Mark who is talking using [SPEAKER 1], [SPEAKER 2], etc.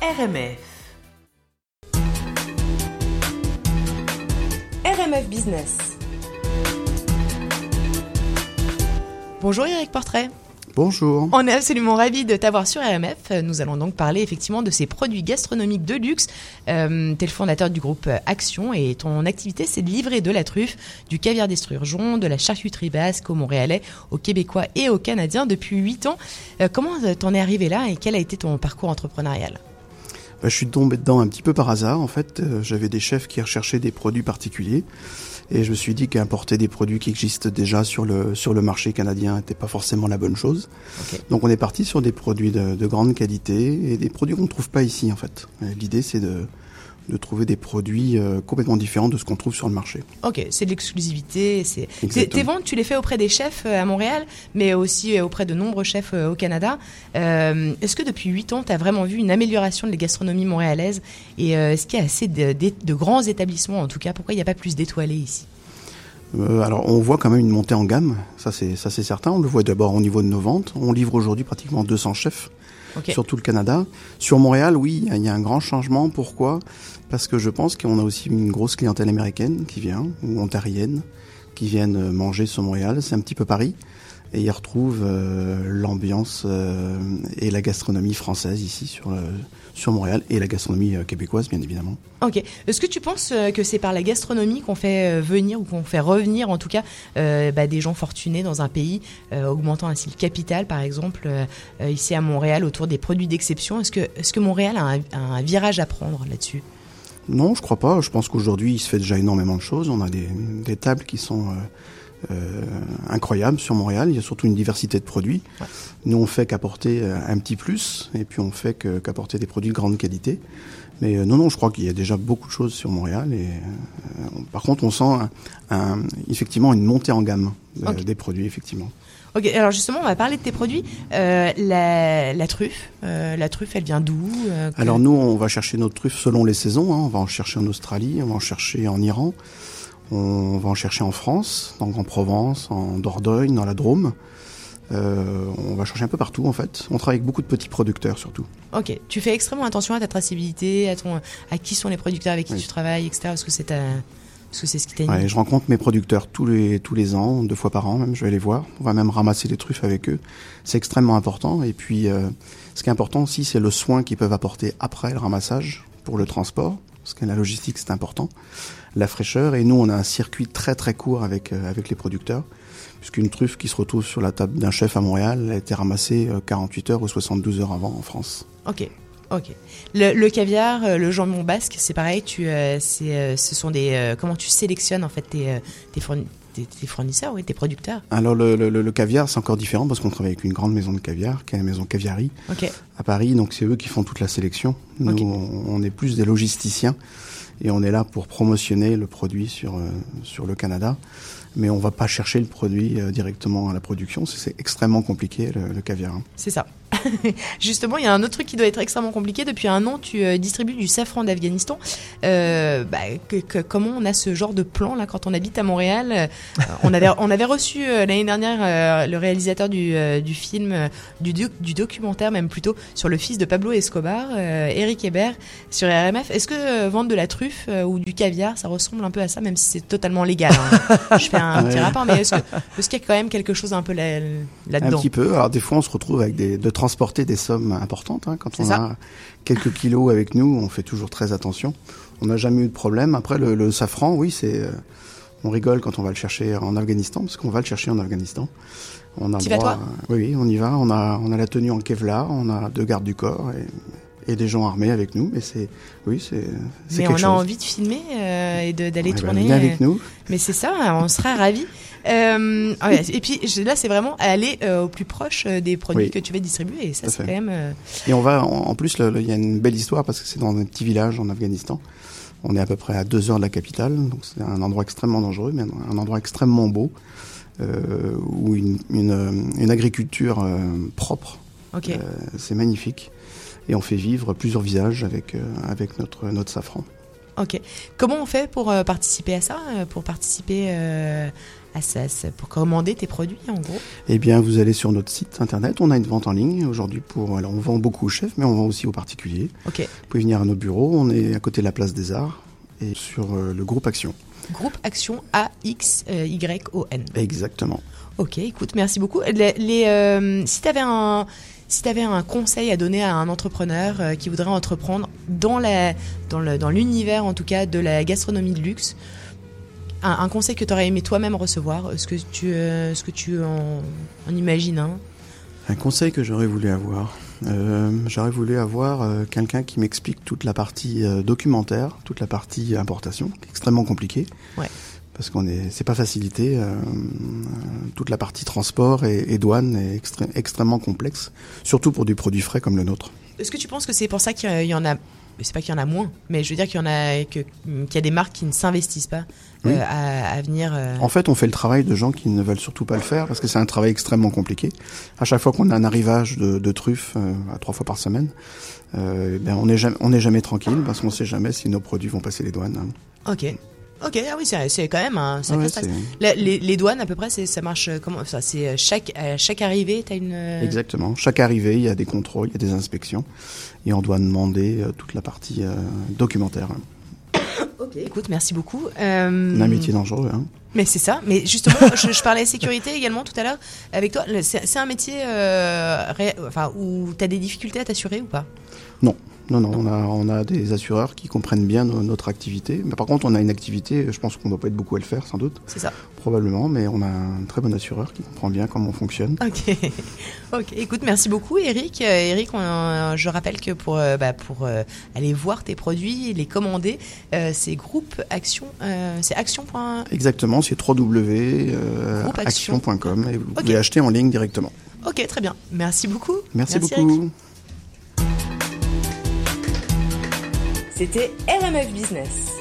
[SPEAKER 1] RMF. RMF Business. Bonjour Eric Portrait.
[SPEAKER 2] Bonjour.
[SPEAKER 1] On est absolument ravis de t'avoir sur RMF. Nous allons donc parler effectivement de ces produits gastronomiques de luxe. Euh, tu es le fondateur du groupe Action et ton activité c'est de livrer de la truffe, du caviar d'Estrurgeon, de la charcuterie basque au Montréalais, aux Québécois et aux Canadiens depuis 8 ans. Euh, comment t'en es arrivé là et quel a été ton parcours entrepreneurial?
[SPEAKER 2] Bah, je suis tombé dedans un petit peu par hasard. En fait, euh, j'avais des chefs qui recherchaient des produits particuliers. Et je me suis dit qu'importer des produits qui existent déjà sur le, sur le marché canadien n'était pas forcément la bonne chose. Donc on est parti sur des produits de, de grande qualité et des produits qu'on ne trouve pas ici en fait. L'idée c'est de, de trouver des produits euh, complètement différents de ce qu'on trouve sur le marché.
[SPEAKER 1] Ok, c'est de l'exclusivité. Tes ventes, tu les fais auprès des chefs euh, à Montréal, mais aussi euh, auprès de nombreux chefs au Canada. est-ce que depuis 8 ans, tu as vraiment vu une amélioration de la gastronomie montréalaise? Et est-ce qu'il y a assez de, de, grands établissements, en tout cas Pourquoi il n'y a pas plus d'étoilés ici?
[SPEAKER 2] Alors on voit quand même une montée en gamme, ça c'est ça c'est certain. On le voit d'abord au niveau de nos ventes. On livre aujourd'hui pratiquement 200 chefs sur tout le Canada. Sur Montréal, oui, il y a un grand changement. Pourquoi? Parce que je pense qu'on a aussi une grosse clientèle américaine qui vient, ou ontarienne, qui viennent manger sur Montréal. C'est un petit peu Paris et ils retrouvent euh, l'ambiance euh, et la gastronomie française ici sur euh, sur Montréal et la gastronomie québécoise bien évidemment.
[SPEAKER 1] Ok. Est-ce que tu penses que c'est par la gastronomie qu'on fait venir ou qu'on fait revenir en tout cas bah, des gens fortunés dans un pays, augmentant ainsi le capital par exemple ici à Montréal autour des produits d'exception? Est-ce que est-ce que Montréal a un, un virage à prendre là-dessus?
[SPEAKER 2] Non, je crois pas. Je pense qu'aujourd'hui, il se fait déjà énormément de choses. On a des, des tables qui sont euh, incroyable sur Montréal. Il y a surtout une diversité de produits. Nous, on fait qu'apporter euh, un petit plus, et puis on fait qu'apporter des produits de grande qualité. Mais euh, non, non, je crois qu'il y a déjà beaucoup de choses sur Montréal. Et par contre, on sent un, effectivement une montée en gamme des produits, effectivement.
[SPEAKER 1] Ok, alors justement, on va parler de tes produits. la, la, truffe, la truffe, elle vient d'où
[SPEAKER 2] Alors nous, on va chercher notre truffe selon les saisons. Hein. On va en chercher en Australie, on va en chercher en Iran. On va en chercher en France, donc en Provence, en Dordogne, dans la Drôme. Euh, on va chercher un peu partout en fait. On travaille avec beaucoup de petits producteurs surtout.
[SPEAKER 1] Ok. Tu fais extrêmement attention à ta traçabilité, à ton, à qui sont les producteurs avec qui tu travailles, etc. Parce que c'est ta, parce que c'est ce qui t'a
[SPEAKER 2] ouais, Je rencontre mes producteurs tous les tous les ans, deux fois par an même. Je vais les voir. On va même ramasser des truffes avec eux. C'est extrêmement important. Et puis, euh, ce qui est important aussi, c'est le soin qu'ils peuvent apporter après le ramassage pour le transport parce que la logistique c'est important, la fraîcheur, et nous on a un circuit très très court avec, euh, les producteurs, puisqu'une truffe qui se retrouve sur la table d'un chef à Montréal a été ramassée 48 euh, heures ou 72 heures avant en France.
[SPEAKER 1] Ok. Ok. Le, caviar, euh, le jambon basque, c'est pareil. Tu, c'est, ce sont des. comment tu sélectionnes en fait tes, tes, tes, fournisseurs, oui, tes producteurs
[SPEAKER 2] Alors le, le, le caviar, c'est encore différent parce qu'on travaille avec une grande maison de caviar, qui est la maison Caviari à Paris. Donc c'est eux qui font toute la sélection. Nous, on, est plus des logisticiens et on est là pour promotionner le produit sur euh, sur le Canada. Mais on va pas chercher le produit euh, directement à la production. C'est extrêmement compliqué le, caviar. Hein.
[SPEAKER 1] C'est ça. Justement, il y a un autre truc qui doit être extrêmement compliqué. Depuis un an, tu euh, distribues du safran d'Afghanistan. Euh, bah, que, comment on a ce genre de plan là quand on habite à Montréal euh, on, avait, on avait reçu l'année dernière le réalisateur du, du film, du, du, documentaire même plutôt, sur le fils de Pablo Escobar, Eric Hébert, sur RMF. Est-ce que vendre de la truffe ou du caviar, ça ressemble un peu à ça, même si c'est totalement légal hein? Je fais un petit rapport, mais est-ce qu'il y a quand même quelque chose un peu là-dedans?
[SPEAKER 2] Un petit peu. Alors des fois, on se retrouve avec des, de transporter des sommes importantes. Hein. Quand on a quelques kilos avec nous, on fait toujours très attention. On n'a jamais eu de problème. Après, le, safran, oui, c'est. Euh, on rigole quand on va le chercher en Afghanistan, parce qu'on va le chercher en Afghanistan.
[SPEAKER 1] On a droit,
[SPEAKER 2] oui, oui, on y va. On a, on a la tenue en Kevlar, on a deux gardes du corps et, et des gens armés avec nous. Mais c'est, oui, c'est.
[SPEAKER 1] Mais on a envie de filmer euh, et d'aller tourner.
[SPEAKER 2] avec nous.
[SPEAKER 1] Mais c'est ça, on sera ravis. Euh, et puis là, c'est vraiment aller euh, au plus proche euh, des produits que tu vas distribuer. Et ça, c'est quand même.
[SPEAKER 2] Et on va, en, plus, il y a une belle histoire parce que c'est dans un petit village en Afghanistan. On est à peu près à deux heures de la capitale, donc c'est un endroit extrêmement dangereux, mais un endroit extrêmement beau, où une, une, une agriculture propre. c'est magnifique. Et on fait vivre plusieurs visages avec, avec notre, notre safran.
[SPEAKER 1] Ok. Comment on fait pour participer à ça Pour participer à ça, pour commander tes produits en gros?
[SPEAKER 2] Eh bien, vous allez sur notre site internet. On a une vente en ligne aujourd'hui pour. Alors, on vend beaucoup aux chefs, mais on vend aussi aux particuliers.
[SPEAKER 1] Ok.
[SPEAKER 2] Vous pouvez venir à nos bureaux. On est à côté de la place des Arts et sur le groupe Action.
[SPEAKER 1] Groupe Action A-X-Y-O-N.
[SPEAKER 2] Exactement.
[SPEAKER 1] Ok, écoute, merci beaucoup. Les, euh, si tu avais un. Si tu avais un conseil à donner à un entrepreneur euh, qui voudrait entreprendre dans la dans l'univers en tout cas de la gastronomie de luxe, un, conseil que tu aurais aimé toi-même recevoir, ce que tu euh, ce que tu en, imagines hein
[SPEAKER 2] Un conseil que j'aurais voulu avoir. j'aurais voulu avoir quelqu'un qui m'explique toute la partie documentaire, toute la partie importation, qui est extrêmement compliquée.
[SPEAKER 1] Ouais
[SPEAKER 2] parce qu'on est, c'est pas facilité. Euh, toute la partie transport et, douane est extrêmement complexe, surtout pour du produit frais comme le nôtre.
[SPEAKER 1] Est-ce que tu penses que c'est pour ça qu'il y en a c'est pas qu'il y en a moins, mais je veux dire qu'il y en a qu'il y a des marques qui ne s'investissent pas euh, à, venir. Euh,
[SPEAKER 2] en fait, on fait le travail de gens qui ne veulent surtout pas le faire parce que c'est un travail extrêmement compliqué. À chaque fois qu'on a un arrivage de, truffes à trois fois par semaine, ben on n'est jamais on n'est jamais tranquille parce qu'on sait jamais si nos produits vont passer les douanes.
[SPEAKER 1] Ok. Ok, ah oui, c'est quand même un sacré les, les, douanes, à peu près, ça marche euh, comment ça C'est euh, chaque euh, chaque arrivée, t'as une.
[SPEAKER 2] Exactement. Chaque arrivée, il y a des contrôles, il y a des inspections, et on doit demander toute la partie documentaire.
[SPEAKER 1] ok, écoute, merci beaucoup.
[SPEAKER 2] Euh... Un métier dangereux. Hein.
[SPEAKER 1] Mais c'est ça. Mais justement, je, je, parlais sécurité également tout à l'heure avec toi. C'est un métier enfin, où tu as des difficultés à t'assurer ou pas?
[SPEAKER 2] Non, non, non, on a, on a des assureurs qui comprennent bien notre activité. Mais par contre, on a une activité, je pense qu'on ne doit pas être beaucoup à le faire, sans doute.
[SPEAKER 1] C'est ça.
[SPEAKER 2] Probablement, mais on a un très bon assureur qui comprend bien comment on fonctionne.
[SPEAKER 1] Ok. ok. Écoute, merci beaucoup, Eric. Euh, Eric, je rappelle que pour, euh, bah, pour euh, aller voir tes produits, les commander, c'est groupe action, c'est action.
[SPEAKER 2] Exactement, c'est www.action.com et vous pouvez acheter en ligne directement.
[SPEAKER 1] Ok, très bien. Merci beaucoup.
[SPEAKER 2] Merci, beaucoup.
[SPEAKER 1] C'était RMF Business.